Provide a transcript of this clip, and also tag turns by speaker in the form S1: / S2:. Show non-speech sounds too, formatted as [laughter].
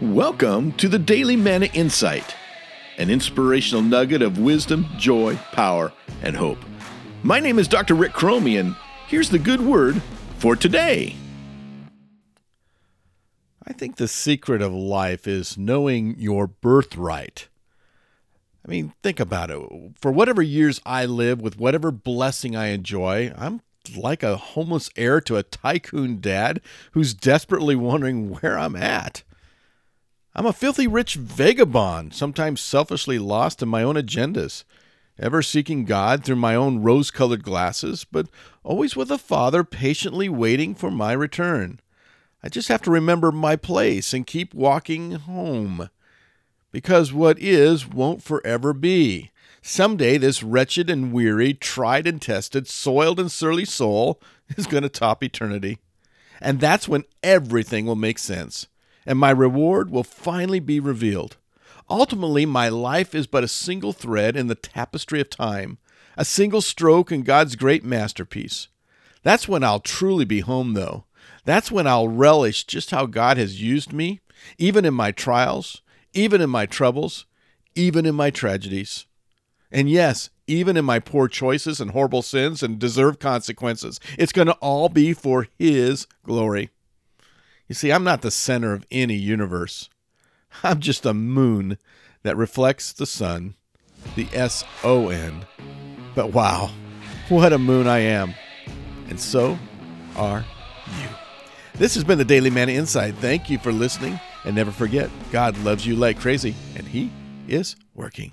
S1: Welcome to the Daily Manna Insight, an inspirational nugget of wisdom, joy, power, and hope. My name is Dr. Rick Cromie, and here's the good word for today.
S2: I think the secret of life is knowing your birthright. I mean, think about it. For whatever years I live, with whatever blessing I enjoy, I'm like a homeless heir to a tycoon dad who's desperately wondering where I'm at. I'm a filthy rich vagabond, sometimes selfishly lost in my own agendas, ever seeking God through my own rose colored glasses, but always with a Father patiently waiting for my return. I just have to remember my place and keep walking home. Because what is won't forever be. Someday, this wretched and weary, tried and tested, soiled and surly soul [laughs] is going to top eternity. And that's when everything will make sense and my reward will finally be revealed. Ultimately, my life is but a single thread in the tapestry of time, a single stroke in God's great masterpiece. That's when I'll truly be home, though. That's when I'll relish just how God has used me, even in my trials, even in my troubles, even in my tragedies. And yes, even in my poor choices and horrible sins and deserved consequences, it's going to all be for His glory. You see, I'm not the center of any universe. I'm just a moon that reflects the sun, the S O N. But wow, what a moon I am. And so are you. This has been the Daily Manna Insight. Thank you for listening. And never forget, God loves you like crazy, and He is working.